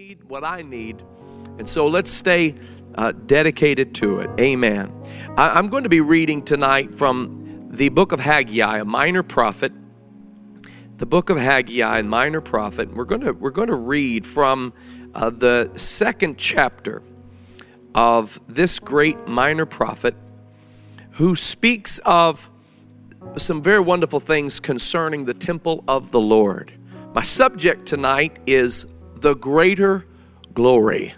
need what I need. And so let's stay uh, dedicated to it. Amen. I, am going to be reading tonight from the book of Haggai, a minor prophet. The book of Haggai, a minor prophet. We're going to we're going to read from uh, the second chapter of this great minor prophet, who speaks of some very wonderful things concerning the temple of the Lord. My subject tonight is the greater glory.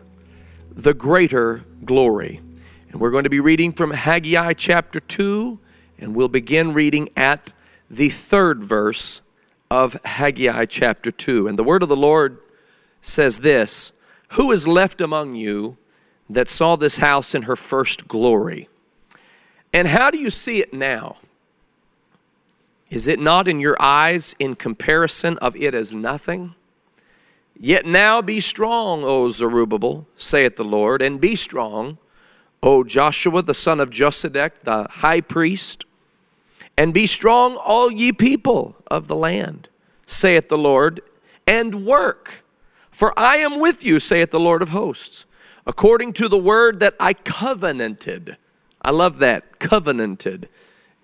The greater glory. And we're going to be reading from Haggai chapter 2, and we'll begin reading at the third verse of Haggai chapter 2. And the word of the Lord says this Who is left among you that saw this house in her first glory? And how do you see it now? Is it not in your eyes in comparison of it as nothing? Yet now be strong, O Zerubbabel, saith the Lord, and be strong, O Joshua the son of Josedech, the high priest, and be strong, all ye people of the land, saith the Lord, and work. For I am with you, saith the Lord of hosts, according to the word that I covenanted. I love that, covenanted.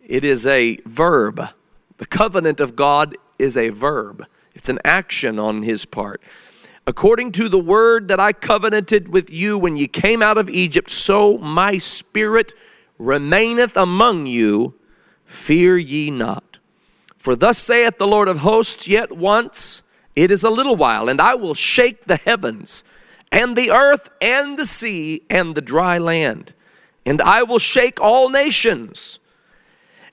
It is a verb. The covenant of God is a verb. It's an action on his part. According to the word that I covenanted with you when you came out of Egypt, so my spirit remaineth among you. Fear ye not. For thus saith the Lord of hosts, yet once it is a little while, and I will shake the heavens, and the earth, and the sea, and the dry land. And I will shake all nations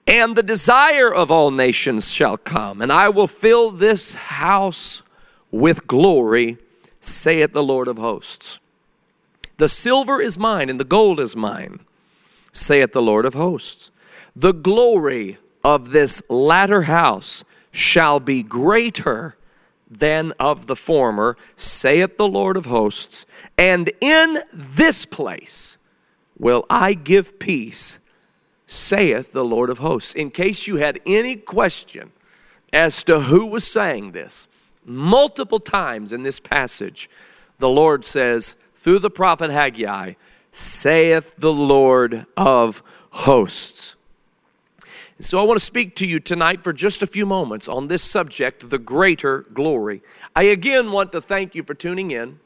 and the desire of all nations shall come, and I will fill this house with glory, saith the Lord of hosts. The silver is mine, and the gold is mine, saith the Lord of hosts. The glory of this latter house shall be greater than of the former, saith the Lord of hosts. And in this place will I give peace saith the Lord of hosts. In case you had any question as to who was saying this, multiple times in this passage, the Lord says, through the prophet Haggai, saith the Lord of hosts. So I want to speak to you tonight for just a few moments on this subject, the greater glory. I again want to thank you for tuning in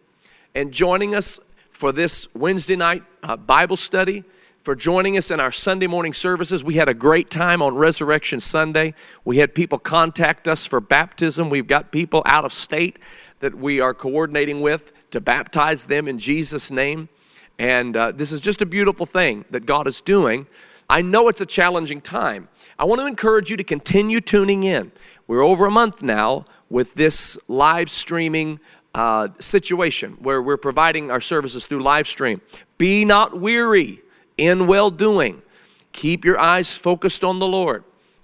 and joining us for this Wednesday night uh, Bible study for joining us in our Sunday morning services. We had a great time on Resurrection Sunday. We had people contact us for baptism. We've got people out of state that we are coordinating with to baptize them in Jesus' name. And uh, this is just a beautiful thing that God is doing. I know it's a challenging time. I want to encourage you to continue tuning in. We're over a month now with this live streaming uh, situation where we're providing our services through live stream. Be not weary in well doing. Keep your eyes focused on the Lord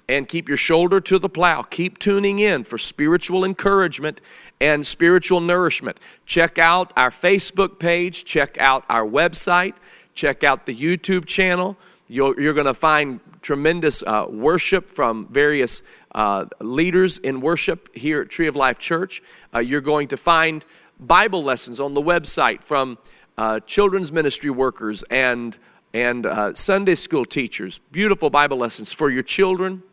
and keep your shoulder to the plow. Keep tuning in for spiritual encouragement and spiritual nourishment. Check out our Facebook page, check out our website, check out the YouTube channel. You're, you're going to find tremendous uh, worship from various uh, leaders in worship here at Tree of Life Church. Uh, you're going to find Bible lessons on the website from uh, children's ministry workers and and uh, Sunday school teachers, beautiful Bible lessons for your children.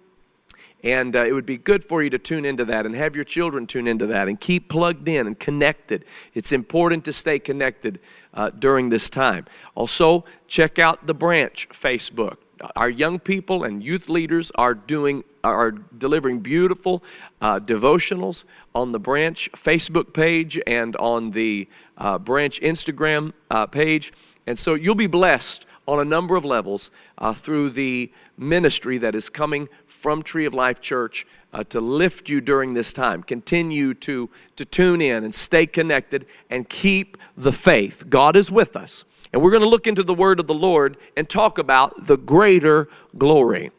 And uh, it would be good for you to tune into that and have your children tune into that and keep plugged in and connected. It's important to stay connected uh, during this time. Also, check out the branch Facebook. Our young people and youth leaders are doing are delivering beautiful uh, devotionals on the branch Facebook page and on the uh, branch Instagram uh, page. And so you'll be blessed on a number of levels uh, through the ministry that is coming from Tree of Life Church uh, to lift you during this time. Continue to, to tune in and stay connected and keep the faith. God is with us. And we're going to look into the word of the Lord and talk about the greater glory.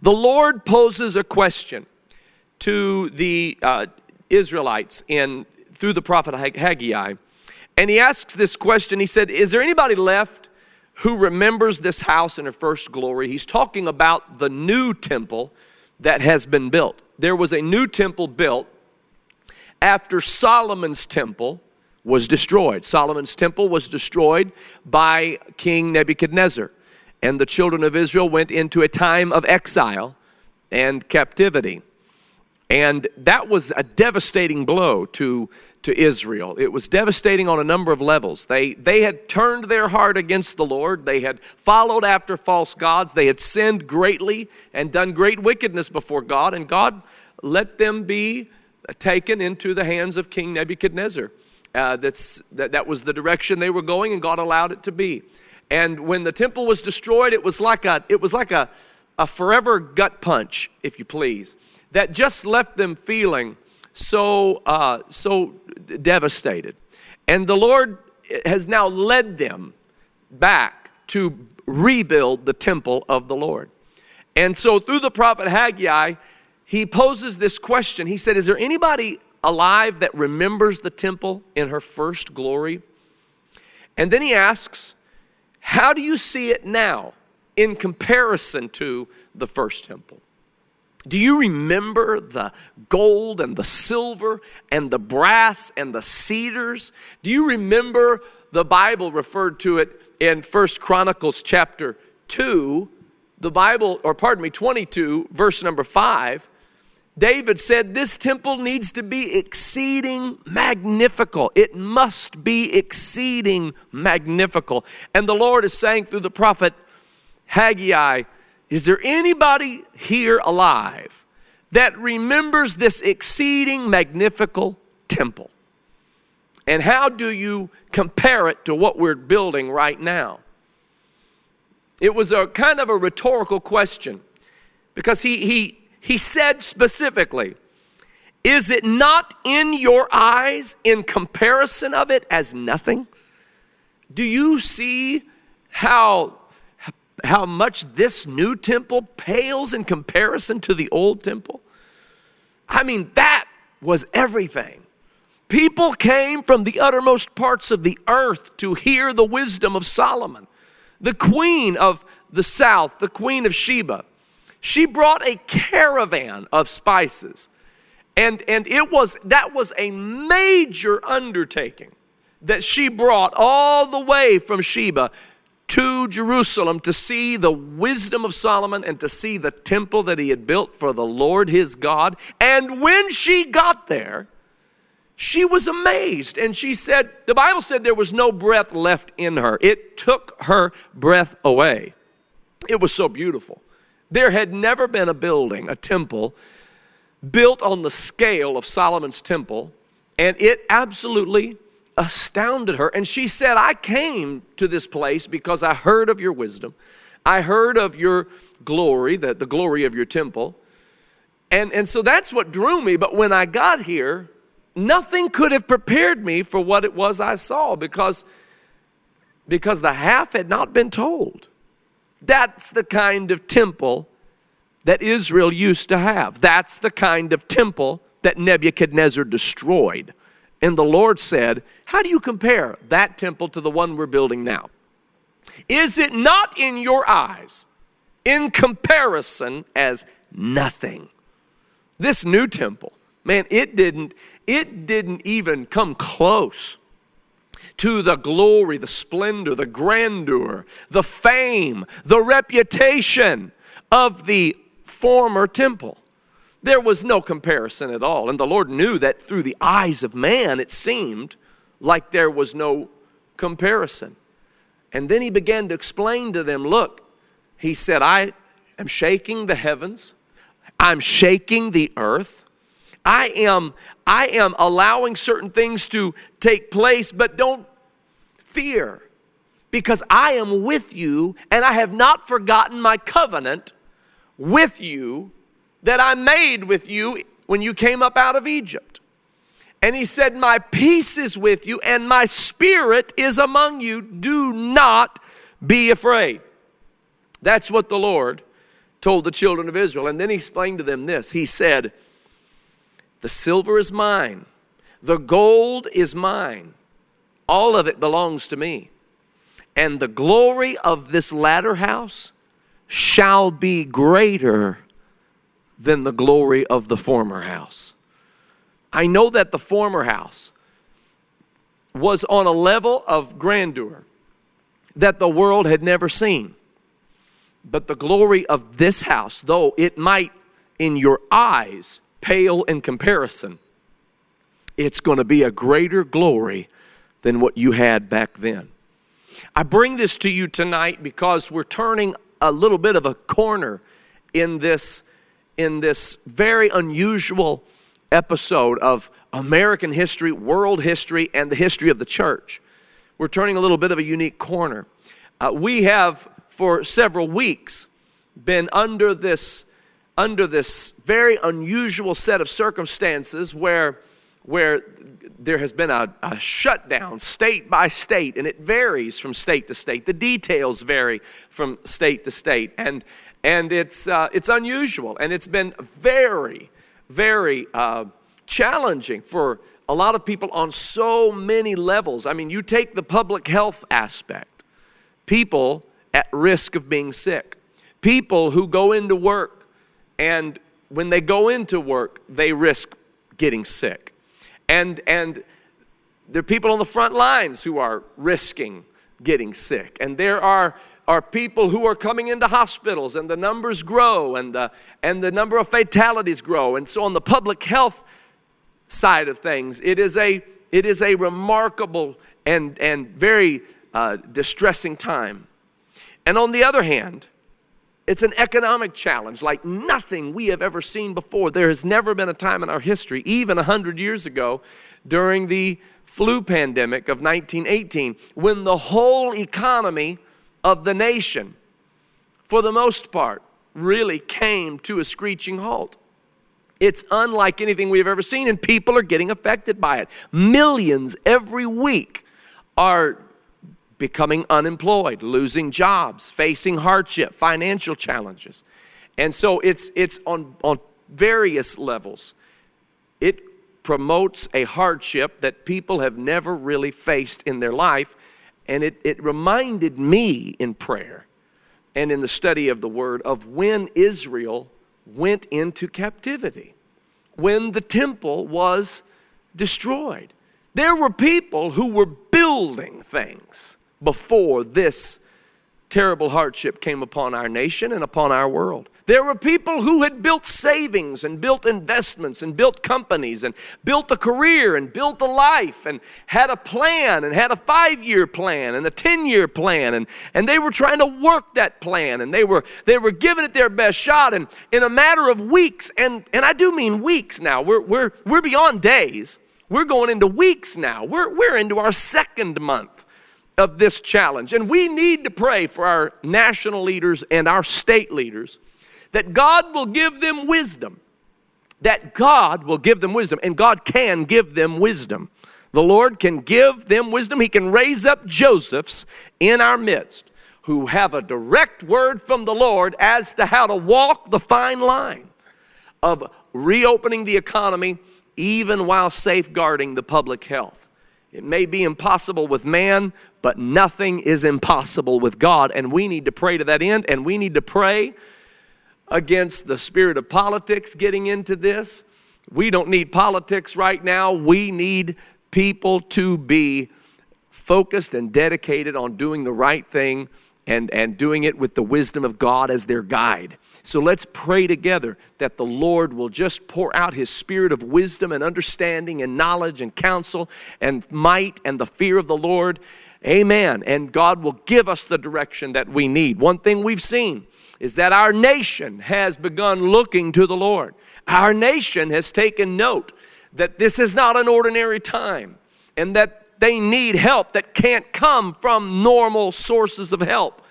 The Lord poses a question to the uh, Israelites in through the prophet Haggai. And he asks this question. He said, Is there anybody left who remembers this house in her first glory. He's talking about the new temple that has been built. There was a new temple built after Solomon's temple was destroyed. Solomon's temple was destroyed by King Nebuchadnezzar. And the children of Israel went into a time of exile and captivity. And that was a devastating blow to, to Israel. It was devastating on a number of levels. They, they had turned their heart against the Lord, they had followed after false gods, they had sinned greatly and done great wickedness before God, and God let them be taken into the hands of King Nebuchadnezzar. Uh, that's, that, that was the direction they were going, and God allowed it to be. And when the temple was destroyed, it was like a, it was like a, a forever gut punch, if you please, that just left them feeling so, uh, so devastated. And the Lord has now led them back to rebuild the temple of the Lord. And so through the prophet Haggai, he poses this question. He said, Is there anybody alive that remembers the temple in her first glory? And then he asks, How do you see it now in comparison to the first temple? Do you remember the gold and the silver and the brass and the cedars? Do you remember the Bible referred to it in First Chronicles chapter 2, the Bible, or pardon me, 22, verse number 5? David said, This temple needs to be exceeding magnifical. It must be exceeding magnifical. And the Lord is saying through the prophet Haggai, Is there anybody here alive that remembers this exceeding magnifical temple? And how do you compare it to what we're building right now? It was a kind of a rhetorical question because he, he, he said specifically, Is it not in your eyes in comparison of it as nothing? Do you see how, how much this new temple pales in comparison to the old temple? I mean, that was everything. People came from the uttermost parts of the earth to hear the wisdom of Solomon, the queen of the south, the queen of Sheba she brought a caravan of spices. And, and it was that was a major undertaking that she brought all the way from Sheba to Jerusalem to see the wisdom of Solomon and to see the temple that he had built for the Lord his God. And when she got there, she was amazed and she said, The Bible said there was no breath left in her, it took her breath away. It was so beautiful. There had never been a building, a temple, built on the scale of Solomon's temple, and it absolutely astounded her. And she said, I came to this place because I heard of your wisdom. I heard of your glory, the, the glory of your temple. And, and so that's what drew me. But when I got here, nothing could have prepared me for what it was I saw because, because the half had not been told. That's the kind of temple that Israel used to have. That's the kind of temple that Nebuchadnezzar destroyed. And the Lord said, How do you compare that temple to the one we're building now? Is it not in your eyes, in comparison, as nothing? This new temple, man, it didn't, it didn't even come close to the glory, the splendor, the grandeur, the fame, the reputation of the former temple. There was no comparison at all. And the Lord knew that through the eyes of man, it seemed like there was no comparison. And then he began to explain to them look, he said, I am shaking the heavens, I'm shaking the earth. I am I am allowing certain things to take place, but don't fear because I am with you and I have not forgotten my covenant with you that I made with you when you came up out of Egypt. And he said, My peace is with you and my spirit is among you. Do not be afraid. That's what the Lord told the children of Israel. And then he explained to them this He said, the silver is mine. The gold is mine. All of it belongs to me. And the glory of this latter house shall be greater than the glory of the former house. I know that the former house was on a level of grandeur that the world had never seen. But the glory of this house, though it might in your eyes pale in comparison, it's going to be a greater glory than what you had back then. I bring this to you tonight because we're turning a little bit of a corner in this in this very unusual episode of American history, world history, and the history of the church. We're turning a little bit of a unique corner. Uh, we have, for several weeks, been under this, under this very unusual set of circumstances where, where there has been a, a shutdown state by state, and it varies from state to state. The details vary from state to state, and, and it's, uh, it's unusual, and it's been very, very uh, challenging for a lot of people on so many levels. I mean, you take the public health aspect, people at risk of being sick, people who go into work, and when they go into work, they risk getting sick. And, and there are people on the front lines who are risking getting sick. And there are are people who are coming into hospitals and the numbers grow and the, and the number of fatalities grow. And so on the public health side of things, it is a, it is a remarkable and, and very uh, distressing time. And on the other hand, it's an economic challenge like nothing we have ever seen before. There has never been a time in our history, even 100 years ago, during the flu pandemic of 1918, when the whole economy of the nation, for the most part, really came to a screeching halt. It's unlike anything we've ever seen, and people are getting affected by it. Millions every week are becoming unemployed, losing jobs, facing hardship, financial challenges. And so it's, it's on, on various levels. It promotes a hardship that people have never really faced in their life and it, it reminded me in prayer and in the study of the word of when Israel went into captivity, when the temple was destroyed. There were people who were building things before this terrible hardship came upon our nation and upon our world. There were people who had built savings and built investments and built companies and built a career and built a life and had a plan and had a five year plan and a 10 year plan. And, and they were trying to work that plan and they were, they were giving it their best shot. And in a matter of weeks, and, and I do mean weeks now, we're, we're, we're beyond days. We're going into weeks now. We're, we're into our second month of this challenge. And we need to pray for our national leaders and our state leaders that God will give them wisdom. That God will give them wisdom, and God can give them wisdom. The Lord can give them wisdom. He can raise up Josephs in our midst who have a direct word from the Lord as to how to walk the fine line of reopening the economy even while safeguarding the public health. It may be impossible with man, but nothing is impossible with God. And we need to pray to that end, and we need to pray against the spirit of politics getting into this. We don't need politics right now. We need people to be focused and dedicated on doing the right thing and, and doing it with the wisdom of God as their guide. So let's pray together that the Lord will just pour out His spirit of wisdom and understanding and knowledge and counsel and might and the fear of the Lord. Amen. And God will give us the direction that we need. One thing we've seen is that our nation has begun looking to the Lord. Our nation has taken note that this is not an ordinary time and that they need help that can't come from normal sources of help.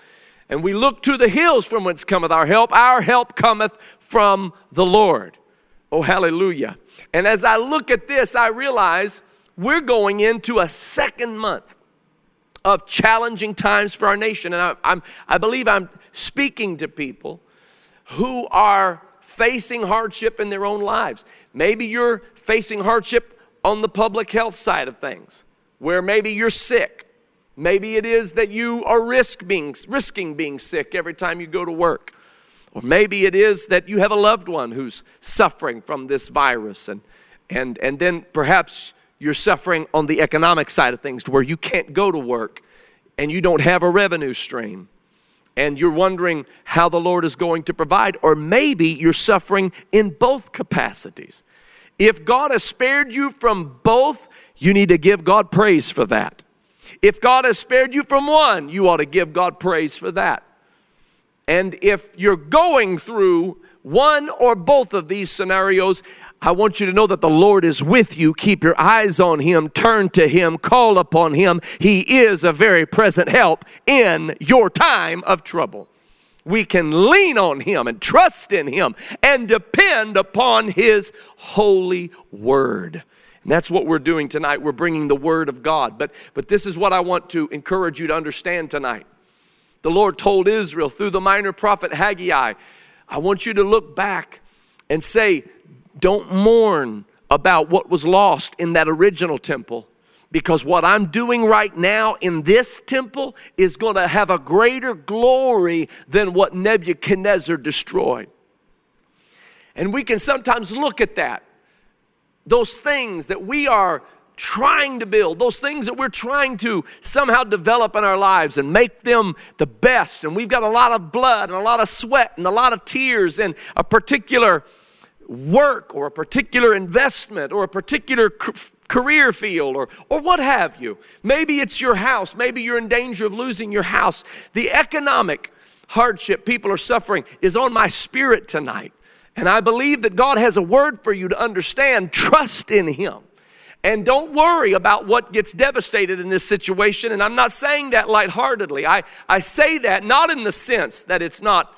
And we look to the hills from whence cometh our help. Our help cometh from the Lord. Oh, hallelujah. And as I look at this, I realize we're going into a second month of challenging times for our nation. And I, I'm, I believe I'm speaking to people who are facing hardship in their own lives. Maybe you're facing hardship on the public health side of things, where maybe you're sick. Maybe it is that you are risk being, risking being sick every time you go to work. Or maybe it is that you have a loved one who's suffering from this virus, and, and, and then perhaps you're suffering on the economic side of things to where you can't go to work and you don't have a revenue stream and you're wondering how the Lord is going to provide, or maybe you're suffering in both capacities. If God has spared you from both, you need to give God praise for that. If God has spared you from one, you ought to give God praise for that. And if you're going through one or both of these scenarios, I want you to know that the Lord is with you. Keep your eyes on Him, turn to Him, call upon Him. He is a very present help in your time of trouble. We can lean on Him and trust in Him and depend upon His holy word. And that's what we're doing tonight. We're bringing the word of God. But, but this is what I want to encourage you to understand tonight. The Lord told Israel through the minor prophet Haggai, I want you to look back and say, don't mourn about what was lost in that original temple because what I'm doing right now in this temple is going to have a greater glory than what Nebuchadnezzar destroyed. And we can sometimes look at that, those things that we are trying to build, those things that we're trying to somehow develop in our lives and make them the best. And we've got a lot of blood and a lot of sweat and a lot of tears and a particular work or a particular investment or a particular career field or, or what have you. Maybe it's your house. Maybe you're in danger of losing your house. The economic hardship people are suffering is on my spirit tonight. And I believe that God has a word for you to understand. Trust in Him. And don't worry about what gets devastated in this situation. And I'm not saying that lightheartedly. I, I say that not in the sense that it's not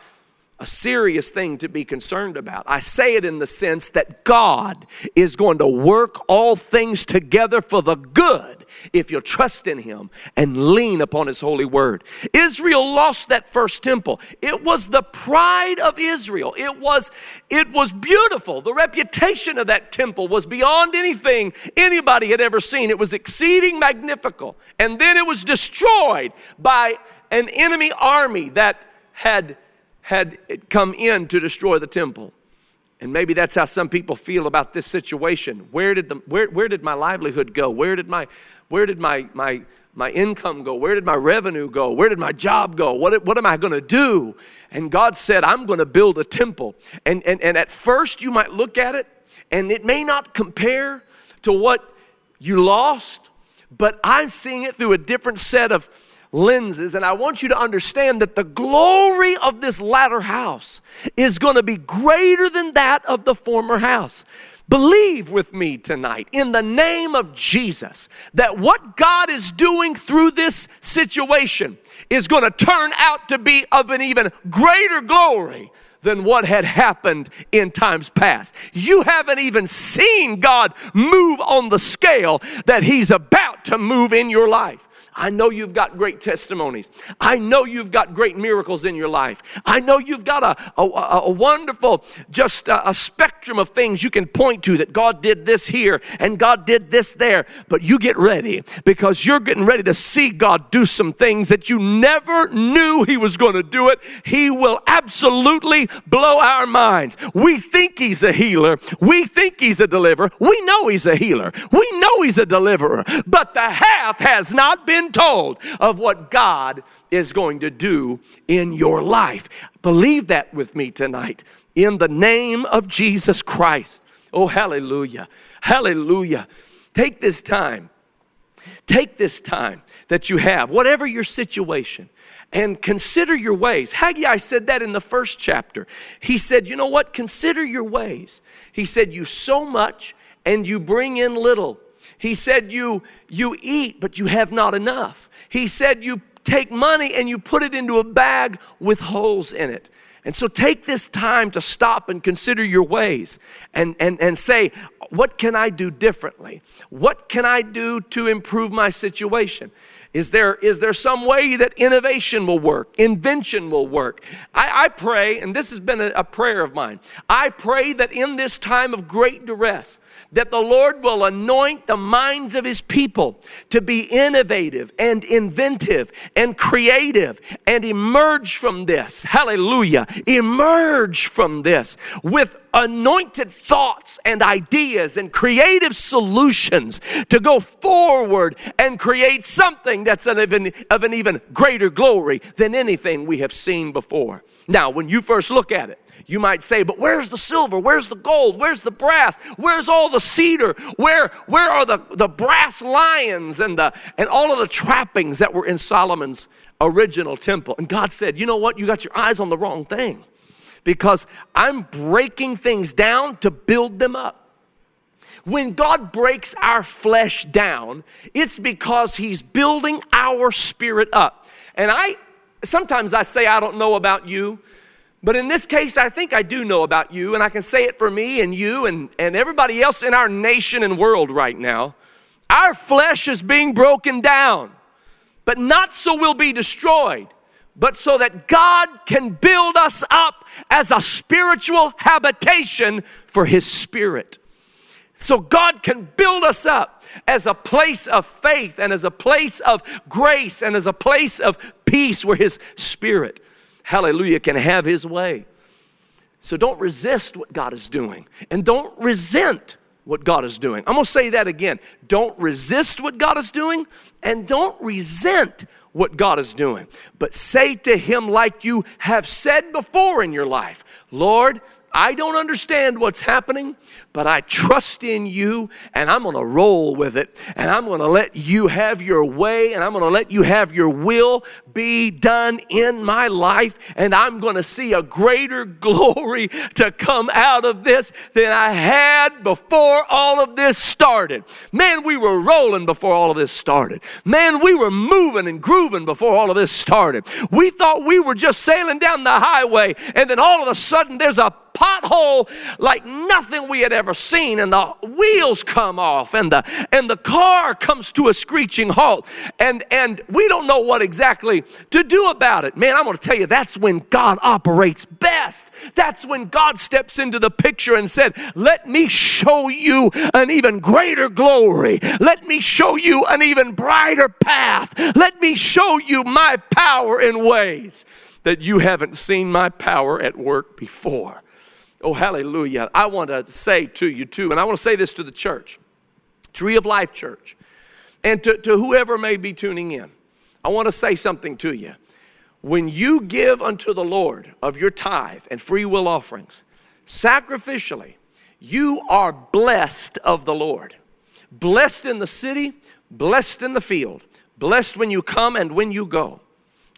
a serious thing to be concerned about. I say it in the sense that God is going to work all things together for the good if you'll trust in Him and lean upon His holy word. Israel lost that first temple. It was the pride of Israel. It was, it was beautiful. The reputation of that temple was beyond anything anybody had ever seen. It was exceeding magnificent. And then it was destroyed by an enemy army that had had come in to destroy the temple. And maybe that's how some people feel about this situation. Where did, the, where, where did my livelihood go? Where did, my, where did my, my, my income go? Where did my revenue go? Where did my job go? What, what am I going to do? And God said, I'm going to build a temple. And, and, and at first, you might look at it, and it may not compare to what you lost, but I'm seeing it through a different set of lenses. And I want you to understand that the glory of this latter house is going to be greater than that of the former house. Believe with me tonight in the name of Jesus that what God is doing through this situation is going to turn out to be of an even greater glory than what had happened in times past. You haven't even seen God move on the scale that He's about to move in your life. I know you've got great testimonies. I know you've got great miracles in your life. I know you've got a, a, a wonderful, just a, a spectrum of things you can point to that God did this here and God did this there. But you get ready because you're getting ready to see God do some things that you never knew He was going to do it. He will absolutely blow our minds. We think He's a healer, we think He's a deliverer. We know He's a healer, we know He's a deliverer, but the half has not been told of what God is going to do in your life. Believe that with me tonight in the name of Jesus Christ. Oh, hallelujah. Hallelujah. Take this time. Take this time that you have, whatever your situation, and consider your ways. Haggai said that in the first chapter. He said, You know what? Consider your ways. He said, You sow much and you bring in little. He said, you, you eat, but you have not enough. He said, You take money and you put it into a bag with holes in it. And so take this time to stop and consider your ways and, and, and say, what can I do differently? What can I do to improve my situation? Is there, is there some way that innovation will work, invention will work? I, I pray, and this has been a, a prayer of mine, I pray that in this time of great duress, that the Lord will anoint the minds of his people to be innovative and inventive and creative and emerge from this. Hallelujah. Emerge from this with anointed thoughts and ideas and creative solutions to go forward and create something that's of an, of an even greater glory than anything we have seen before. Now, when you first look at it, you might say, but where's the silver? Where's the gold? Where's the brass? Where's all the cedar? Where, where are the, the brass lions and, the, and all of the trappings that were in Solomon's original temple? And God said, you know what? You got your eyes on the wrong thing because I'm breaking things down to build them up. When God breaks our flesh down, it's because He's building our spirit up. And I sometimes I say, I don't know about you. But in this case, I think I do know about you, and I can say it for me and you and, and everybody else in our nation and world right now. Our flesh is being broken down, but not so we'll be destroyed, but so that God can build us up as a spiritual habitation for His Spirit. So God can build us up as a place of faith and as a place of grace and as a place of peace where His Spirit hallelujah, can have his way. So don't resist what God is doing and don't resent what God is doing. I'm gonna say that again. Don't resist what God is doing and don't resent what God is doing. But say to Him, like you have said before in your life, Lord, I don't understand what's happening, but I trust in you and I'm going to roll with it and I'm going to let you have your way and I'm going to let you have your will be done in my life and I'm going to see a greater glory to come out of this than I had before all of this started. Man, we were rolling before all of this started. Man, we were moving and grooving before all of this started. We thought we were just sailing down the highway and then all of a sudden there's a pothole like nothing we had ever seen and the wheels come off and the and the car comes to a screeching halt and and we don't know what exactly to do about it. Man i'm going to tell you that's when god operates best. That's when god steps into the picture and said let me show you an even greater glory. Let me show you an even brighter path. Let me show you my power in ways that you haven't seen my power at work before Oh, hallelujah. I want to say to you too, and I want to say this to the church, Tree of Life Church, and to, to whoever may be tuning in. I want to say something to you. When you give unto the Lord of your tithe and free will offerings, sacrificially, you are blessed of the Lord. Blessed in the city, blessed in the field, blessed when you come and when you go.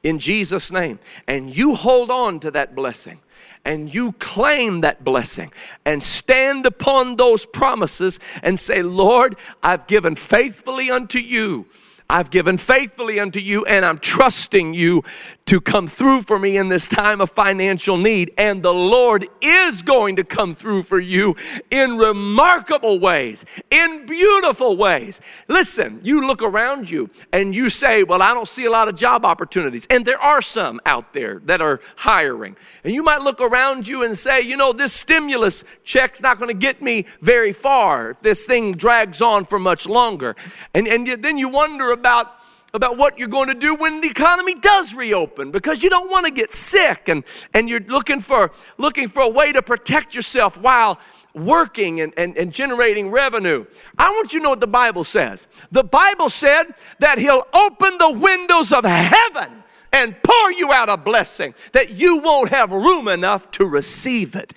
In Jesus' name. And you hold on to that blessing and you claim that blessing and stand upon those promises and say, Lord, I've given faithfully unto you. I've given faithfully unto you, and I'm trusting you to come through for me in this time of financial need. And the Lord is going to come through for you in remarkable ways, in beautiful ways. Listen, you look around you and you say, Well, I don't see a lot of job opportunities. And there are some out there that are hiring. And you might look around you and say, You know, this stimulus check's not going to get me very far if this thing drags on for much longer. And, and then you wonder about about what you're going to do when the economy does reopen because you don't want to get sick and, and you're looking for looking for a way to protect yourself while working and, and, and generating revenue. I want you to know what the Bible says. The Bible said that He'll open the windows of heaven and pour you out a blessing that you won't have room enough to receive it.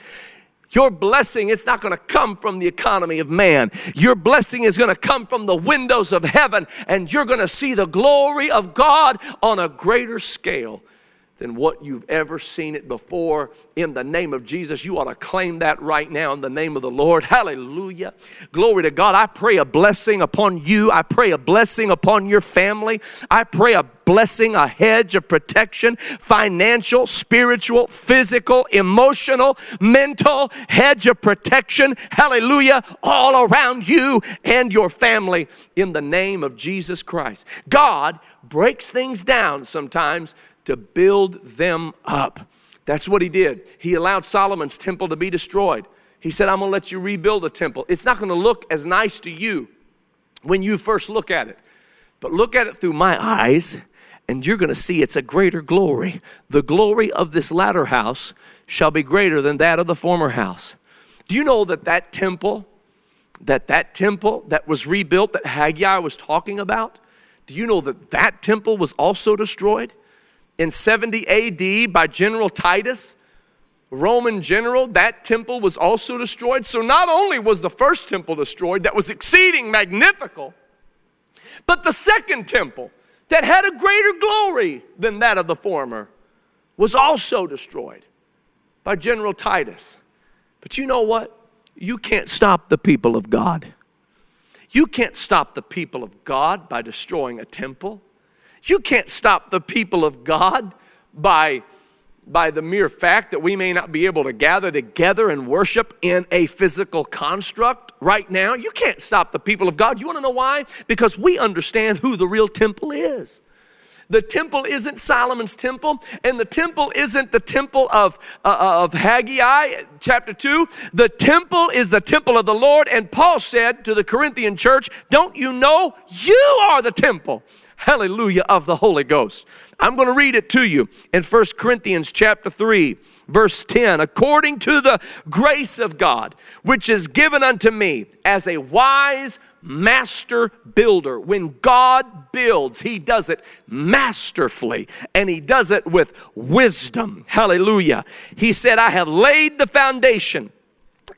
Your blessing, it's not going to come from the economy of man. Your blessing is going to come from the windows of heaven, and you're going to see the glory of God on a greater scale than what you've ever seen it before. In the name of Jesus, you ought to claim that right now in the name of the Lord. Hallelujah. Glory to God. I pray a blessing upon you. I pray a blessing upon your family. I pray a blessing, a hedge of protection, financial, spiritual, physical, emotional, mental, hedge of protection. Hallelujah. All around you and your family in the name of Jesus Christ. God breaks things down sometimes to build them up. That's what he did. He allowed Solomon's temple to be destroyed. He said, I'm gonna let you rebuild a temple. It's not gonna look as nice to you when you first look at it, but look at it through my eyes, and you're gonna see it's a greater glory. The glory of this latter house shall be greater than that of the former house. Do you know that that temple, that that temple that was rebuilt that Haggai was talking about, do you know that that temple was also destroyed in 70 AD by General Titus? Roman general, that temple was also destroyed. So not only was the first temple destroyed, that was exceeding magnifical, but the second temple, that had a greater glory than that of the former, was also destroyed by General Titus. But you know what? You can't stop the people of God. You can't stop the people of God by destroying a temple. You can't stop the people of God by by the mere fact that we may not be able to gather together and worship in a physical construct right now. You can't stop the people of God. You want to know why? Because we understand who the real temple is. The temple isn't Solomon's temple, and the temple isn't the temple of, uh, uh of Haggai, chapter 2. The temple is the temple of the Lord, and Paul said to the Corinthian church, Don't you know you are the temple? Hallelujah, of the Holy Ghost. I'm going to read it to you in 1 Corinthians chapter 3, verse 10. According to the grace of God, which is given unto me as a wise master builder. When God builds, He does it masterfully and He does it with wisdom. Hallelujah. He said, I have laid the foundation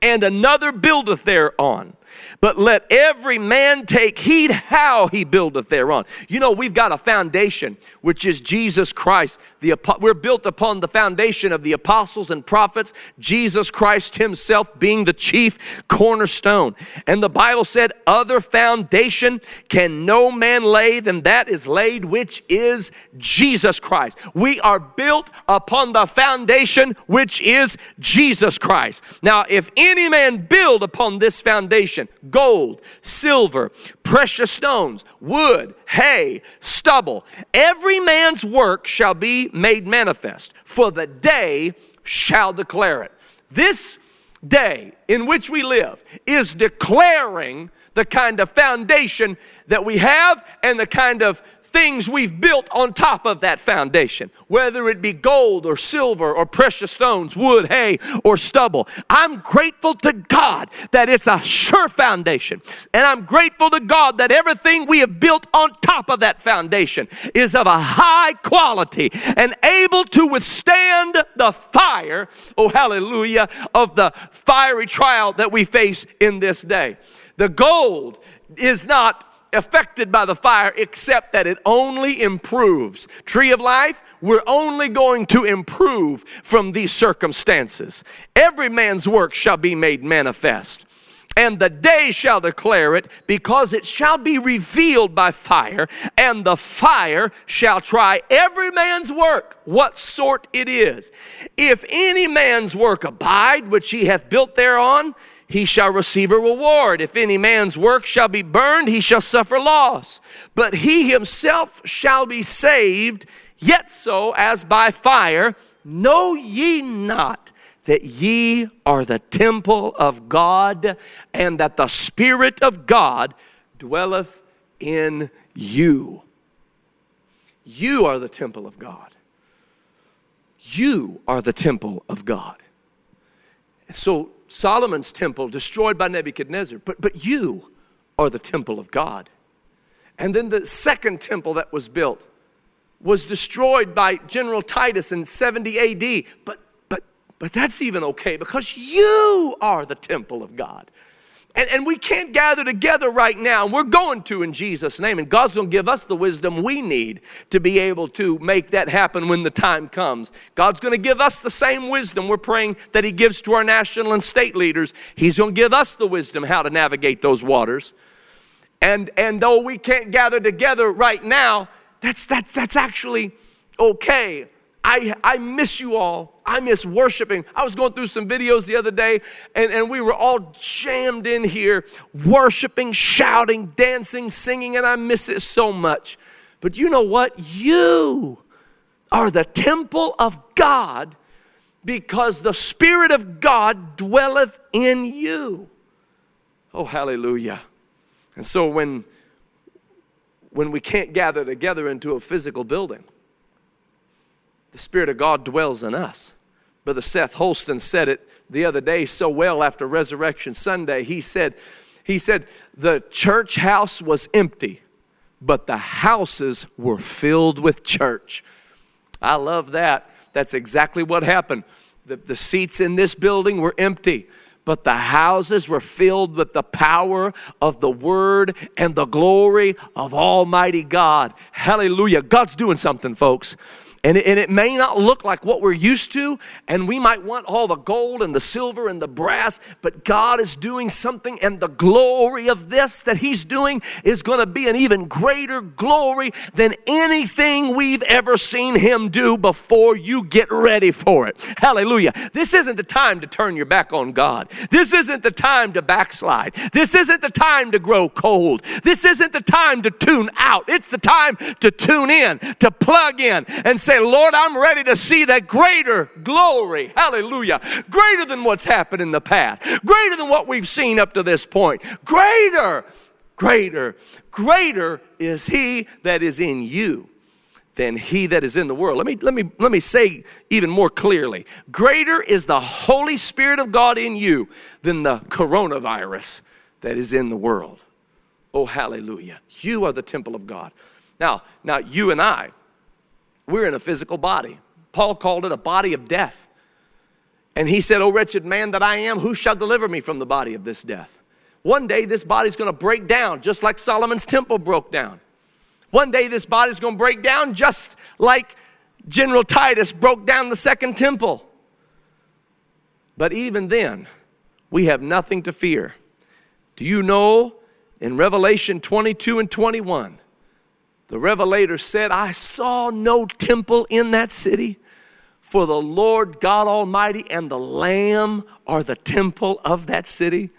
and another buildeth thereon. But let every man take heed how he buildeth thereon. You know, we've got a foundation, which is Jesus Christ. The, we're built upon the foundation of the apostles and prophets, Jesus Christ himself being the chief cornerstone. And the Bible said, Other foundation can no man lay than that is laid, which is Jesus Christ. We are built upon the foundation, which is Jesus Christ. Now, if any man build upon this foundation, gold, silver, precious stones, wood, hay, stubble. Every man's work shall be made manifest, for the day shall declare it. This day in which we live is declaring the kind of foundation that we have and the kind of things we've built on top of that foundation, whether it be gold or silver or precious stones, wood, hay, or stubble. I'm grateful to God that it's a sure foundation. And I'm grateful to God that everything we have built on top of that foundation is of a high quality and able to withstand the fire, oh hallelujah, of the fiery trial that we face in this day. The gold is not affected by the fire except that it only improves. Tree of life, we're only going to improve from these circumstances. Every man's work shall be made manifest. And the day shall declare it, because it shall be revealed by fire, and the fire shall try every man's work, what sort it is. If any man's work abide, which he hath built thereon, he shall receive a reward. If any man's work shall be burned, he shall suffer loss. But he himself shall be saved, yet so as by fire. Know ye not that ye are the temple of God, and that the Spirit of God dwelleth in you? You are the temple of God. You are the temple of God. So Solomon's temple destroyed by Nebuchadnezzar, but, but you are the temple of God. And then the second temple that was built was destroyed by General Titus in 70 AD, but, but, that's even okay because you are the temple of God. And, and we can't gather together right now. We're going to in Jesus' name. And God's going to give us the wisdom we need to be able to make that happen when the time comes. God's going to give us the same wisdom we're praying that He gives to our national and state leaders. He's going to give us the wisdom how to navigate those waters. And, and though we can't gather together right now, that's, that's, that's actually okay. I, I miss you all. I miss worshiping. I was going through some videos the other day, and, and we were all jammed in here, worshiping, shouting, dancing, singing, and I miss it so much. But you know what? You are the temple of God because the Spirit of God dwelleth in you. Oh, hallelujah. And so when, when we can't gather together into a physical building, the Spirit of God dwells in us. Brother Seth Holston said it the other day so well after Resurrection Sunday. He said, he said, the church house was empty, but the houses were filled with church. I love that. That's exactly what happened. The, the seats in this building were empty, but the houses were filled with the power of the word and the glory of Almighty God. Hallelujah. God's doing something, folks. And it, and it, may not look like what we're used to, and we might want all the gold and the silver and the brass, but God is doing something, and the glory of this that He's doing is going to be an even greater glory than anything we've ever seen Him do before you get ready for it. Hallelujah. This isn't the time to turn your back on God. This isn't the time to backslide. This isn't the time to grow cold. This isn't the time to tune out. It's the time to tune in, to plug in, and say, say, Lord, I'm ready to see that greater glory. Hallelujah. Greater than what's happened in the past, greater than what we've seen up to this point. Greater, greater, greater is He that is in you than he that is in the world. Let me, let me, let me say even more clearly greater is the Holy Spirit of God in you than the coronavirus that is in the world. Oh, hallelujah. You are the temple of God. Now, now you and I, we're in a physical body. Paul called it a body of death. And he said, Oh, wretched man that I am, who shall deliver me from the body of this death? One day this body's gonna break down, just like Solomon's temple broke down. One day this body's gonna break down, just like General Titus broke down the second temple. But even then, we have nothing to fear. Do you know in Revelation 22 and 21, the revelator said, I saw no temple in that city, for the Lord God Almighty and the Lamb are the temple of that city.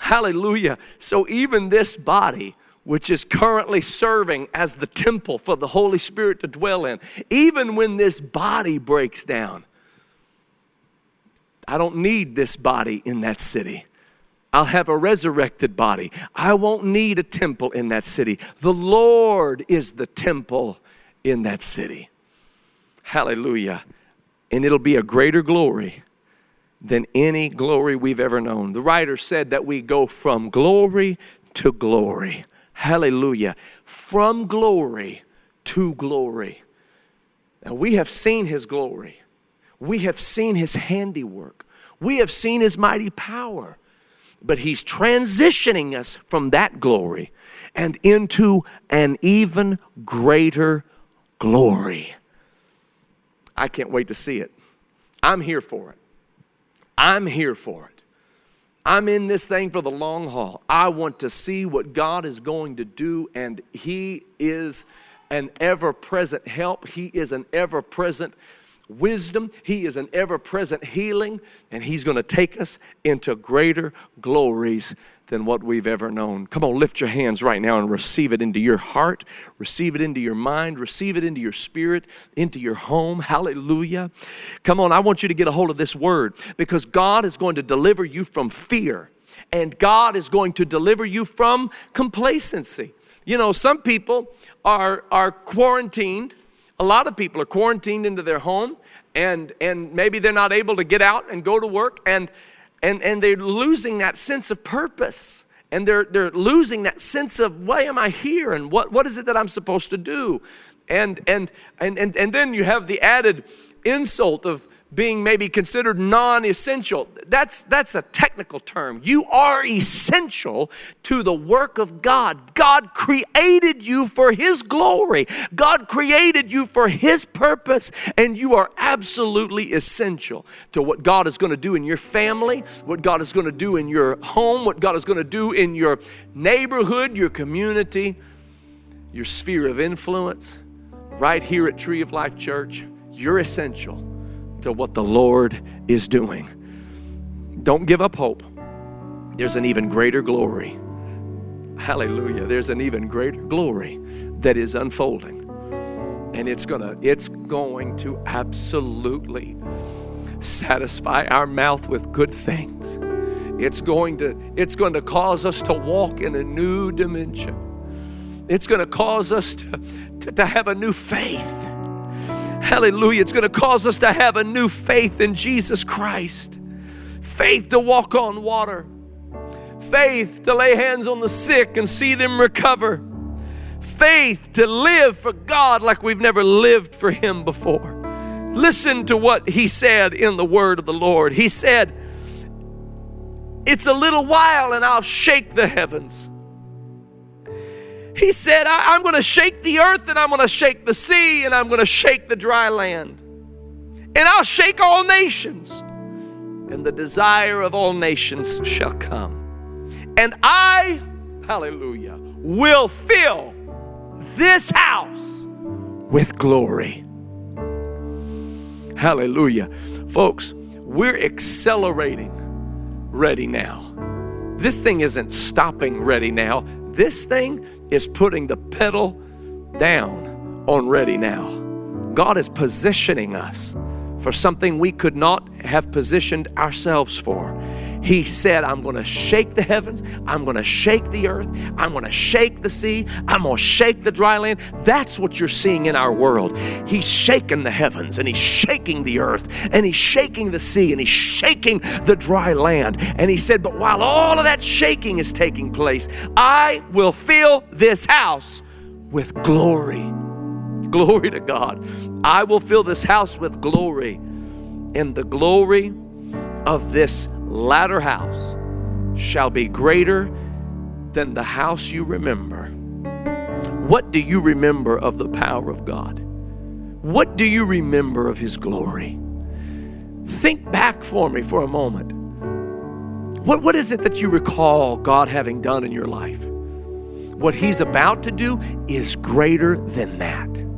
Hallelujah. So even this body, which is currently serving as the temple for the Holy Spirit to dwell in, even when this body breaks down, I don't need this body in that city. I'll have a resurrected body. I won't need a temple in that city. The Lord is the temple in that city. Hallelujah. And it'll be a greater glory than any glory we've ever known. The writer said that we go from glory to glory. Hallelujah. From glory to glory. Now we have seen his glory. We have seen his handiwork. We have seen his mighty power but he's transitioning us from that glory and into an even greater glory. I can't wait to see it. I'm here for it. I'm here for it. I'm in this thing for the long haul. I want to see what God is going to do, and He is an ever present help. He is an ever present wisdom, He is an ever present healing, and He's going to take us into greater glories than what we've ever known. Come on, lift your hands right now and receive it into your heart, receive it into your mind, receive it into your spirit, into your home. Hallelujah. Come on, I want you to get a hold of this word because God is going to deliver you from fear and God is going to deliver you from complacency. You know, some people are, are quarantined a lot of people are quarantined into their home and, and maybe they're not able to get out and go to work and, and, and they're losing that sense of purpose and they're, they're losing that sense of why am I here and what, what is it that I'm supposed to do? And, and, and, and, and then you have the added insult of being maybe considered non-essential. That's that's a technical term. You are essential to the work of god. God created you for his glory. God created you for his purpose and you are absolutely essential to what god is going to do in your family what god is going to do in your home what god is going to do in your neighborhood your community your sphere of influence. Right here at tree of life church you're essential to what the Lord is doing. Don't give up hope. There's an even greater glory. Hallelujah. There's an even greater glory that is unfolding. And it's going to it's going to absolutely satisfy our mouth with good things. It's going to it's going to cause us to walk in a new dimension. It's going to cause us to, to, to have a new faith Hallelujah. It's going to cause us to have a new faith in Jesus Christ. Faith to walk on water. Faith to lay hands on the sick and see them recover. Faith to live for God like we've never lived for Him before. Listen to what He said in the word of the Lord. He said, It's a little while and I'll shake the heavens. He said, I, am going to shake the earth and I'm going to shake the sea and I'm going to shake the dry land. And I'll shake all nations. And the desire of all nations shall come. And I, hallelujah, will fill this house with glory. Hallelujah. Folks, we're accelerating ready now. This thing isn't stopping ready now. This thing is putting the pedal down on ready now. God is positioning us for something we could not have positioned ourselves for. He said, I'm going to shake the heavens, I'm going to shake the earth, I'm going to shake the sea, I'm going to shake the dry land. That's what you're seeing in our world. He's shaking the heavens and he's shaking the earth and he's shaking the sea and he's shaking the dry land. And he said, But while all of that shaking is taking place, I will fill this house with glory. Glory to God. I will fill this house with glory. And the glory of this latter house shall be greater than the house you remember. What do you remember of the power of God? What do you remember of His glory? Think back for me for a moment. What, what is it that you recall God having done in your life? What He's about to do is greater than that.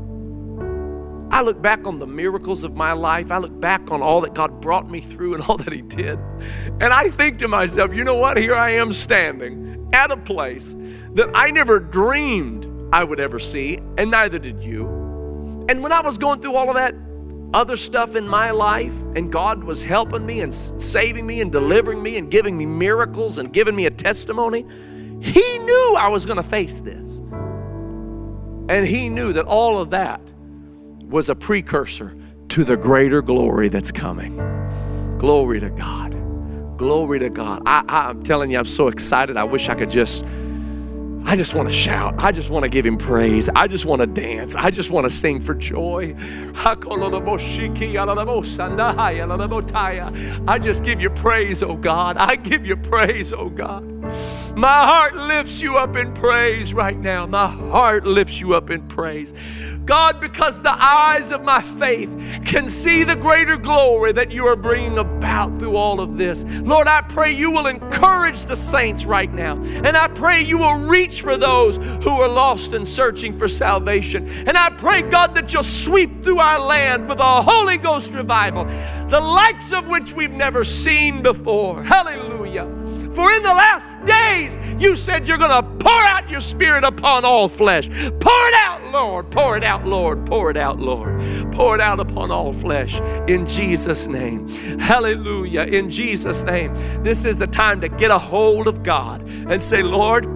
I look back on the miracles of my life. I look back on all that God brought me through and all that He did. And I think to myself, you know what? Here I am standing at a place that I never dreamed I would ever see, and neither did you. And when I was going through all of that other stuff in my life, and God was helping me and saving me and delivering me and giving me miracles and giving me a testimony, He knew I was going to face this. And He knew that all of that was a precursor to the greater glory that's coming. Glory to God. Glory to God. I, I'm telling you, I'm so excited. I wish I could just. I just want to shout. I just want to give him praise. I just want to dance. I just want to sing for joy. I just give you praise, oh God. I give you praise, oh God. My heart lifts you up in praise right now. My heart lifts you up in praise. God, because the eyes of my faith can see the greater glory that you are bringing about through all of this. Lord, I pray you will encourage the saints right now. And I pray you will reach for those who are lost and searching for salvation. And I pray, God, that you'll sweep through our land with a Holy Ghost revival, the likes of which we've never seen before. Hallelujah. For in the last days, you said you're going to pour out your spirit upon all flesh. Pour it out, Lord. Pour it out, Lord. Pour it out, Lord. Pour it out upon all flesh in Jesus' name. Hallelujah. In Jesus' name. This is the time to get a hold of God and say, Lord,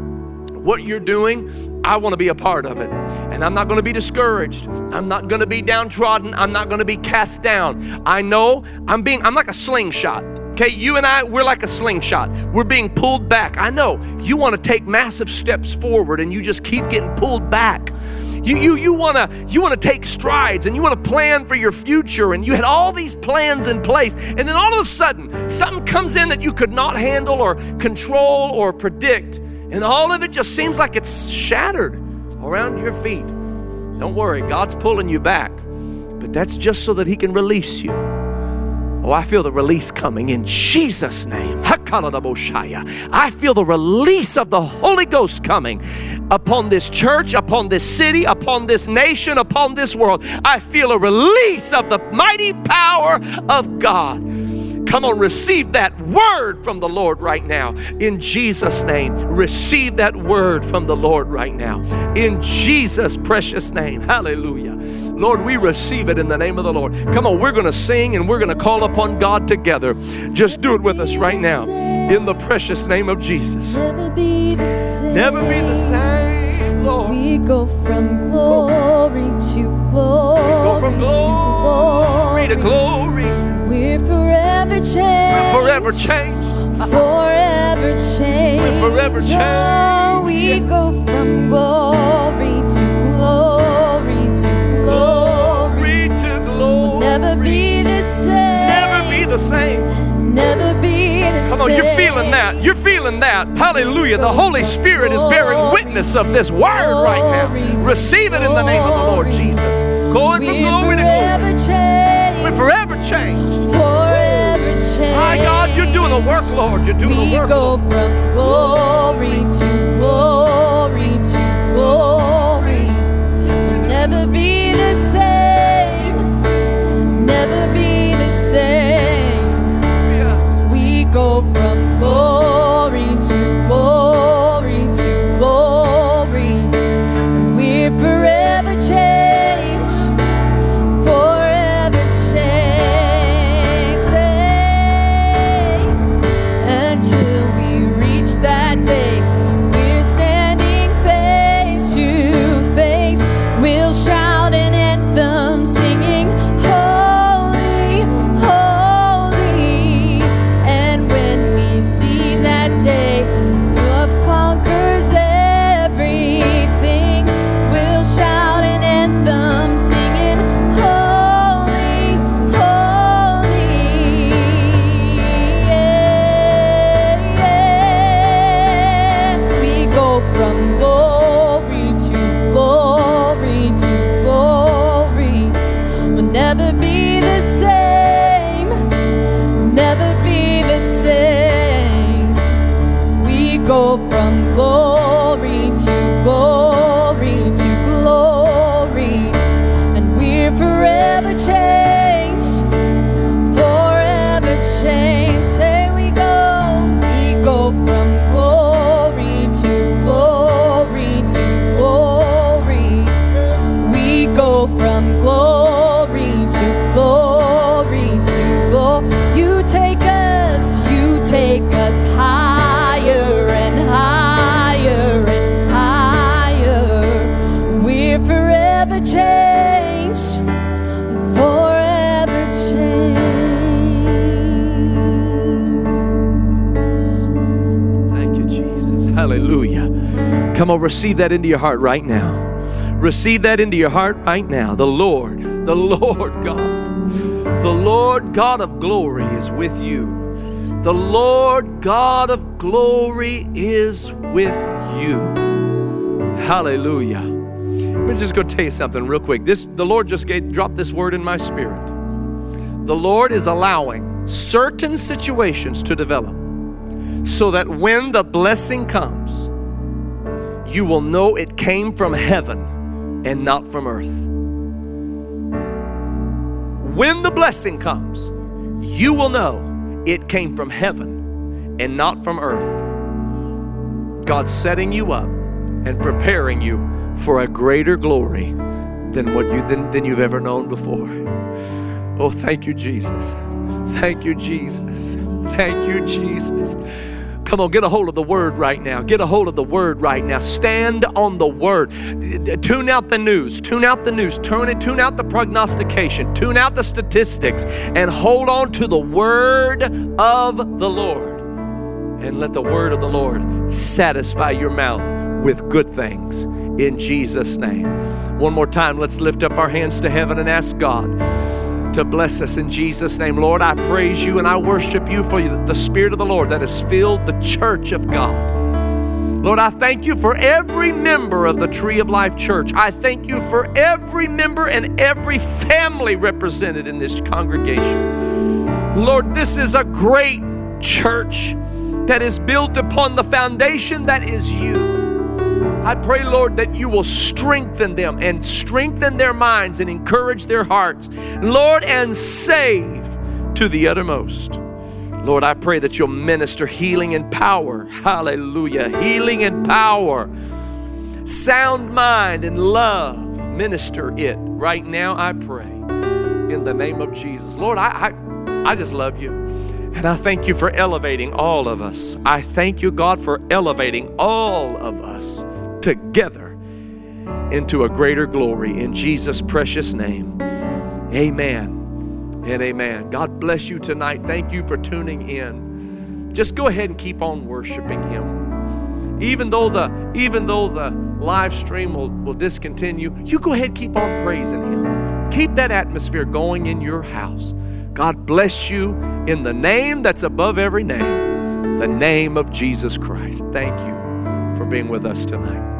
what you're doing, I want to be a part of it. And I'm not going to be discouraged. I'm not going to be downtrodden. I'm not going to be cast down. I know I'm being, I'm like a slingshot. Okay, you and I, we're like a slingshot. We're being pulled back. I know you want to take massive steps forward and you just keep getting pulled back. You, you, you want to you wanna take strides and you want to plan for your future and you had all these plans in place and then all of a sudden something comes in that you could not handle or control or predict and all of it just seems like it's shattered around your feet. Don't worry, God's pulling you back, but that's just so that He can release you. Oh, I feel the release coming in Jesus' name. I feel the release of the Holy Ghost coming upon this church, upon this city, upon this nation, upon this world. I feel a release of the mighty power of God. Come on, receive that word from the Lord right now. In Jesus' name, receive that word from the Lord right now. In Jesus' precious name. Hallelujah. Lord, we receive it in the name of the Lord. Come on, we're going to sing and we're going to call upon God together. Just do it with us right now. In the precious name of Jesus. Never be the same. Never be the same, Lord. We go from glory to glory. go from glory to glory. We're forever changed. We're forever changed. Forever changed. We're forever Oh, changed, we yes. go from glory to glory to glory. Glory to glory. Never be the same. Never be the same. Never be the same. Come on, you're feeling that. You're feeling that. Hallelujah. The Holy Spirit is bearing witness of this word right now. Receive it in the name of the Lord Jesus. Going from glory to glory. We're forever changed. forever changed. My God, you're doing the work, Lord. You're doing we the work. We go Lord. from glory to glory to glory. We'll never be the same. Never be the same. Yes. We go from glory Come on, receive that into your heart right now. Receive that into your heart right now. The Lord, the Lord God, the Lord God of glory is with you. The Lord God of glory is with you. Hallelujah. Let me just go tell you something real quick. This the Lord just gave, dropped this word in my spirit. The Lord is allowing certain situations to develop so that when the blessing comes, you will know it came from heaven and not from earth. When the blessing comes, you will know it came from heaven and not from earth. God's setting you up and preparing you for a greater glory than what you than, than you've ever known before. Oh, thank you, Jesus. Thank you, Jesus. Thank you, Jesus. Come on, get a hold of the word right now. Get a hold of the word right now. Stand on the word. Tune out the news. Tune out the news. Tune it. Tune out the prognostication. Tune out the statistics, and hold on to the word of the Lord. And let the word of the Lord satisfy your mouth with good things in Jesus' name. One more time, let's lift up our hands to heaven and ask God to bless us in Jesus' name. Lord, I praise you and I worship you for the Spirit of the Lord that has filled the church of God. Lord, I thank you for every member of the Tree of Life Church. I thank you for every member and every family represented in this congregation. Lord, this is a great church that is built upon the foundation that is you. I pray, Lord, that you will strengthen them and strengthen their minds and encourage their hearts, Lord, and save to the uttermost. Lord, I pray that you'll minister healing and power. Hallelujah. Healing and power. Sound mind and love. Minister it right now, I pray. In the name of Jesus. Lord, I, I, I just love you. And I thank you for elevating all of us. I thank you, God, for elevating all of us together into a greater glory. In Jesus' precious name. Amen. and amen. God bless you tonight. Thank you for tuning in. Just go ahead and keep on worshiping Him. Even though the even though the live stream will, will discontinue, you go ahead and keep on praising Him. Keep that atmosphere going in your house. God bless you in the name that's above every name, the name of Jesus Christ. Thank you for being with us tonight.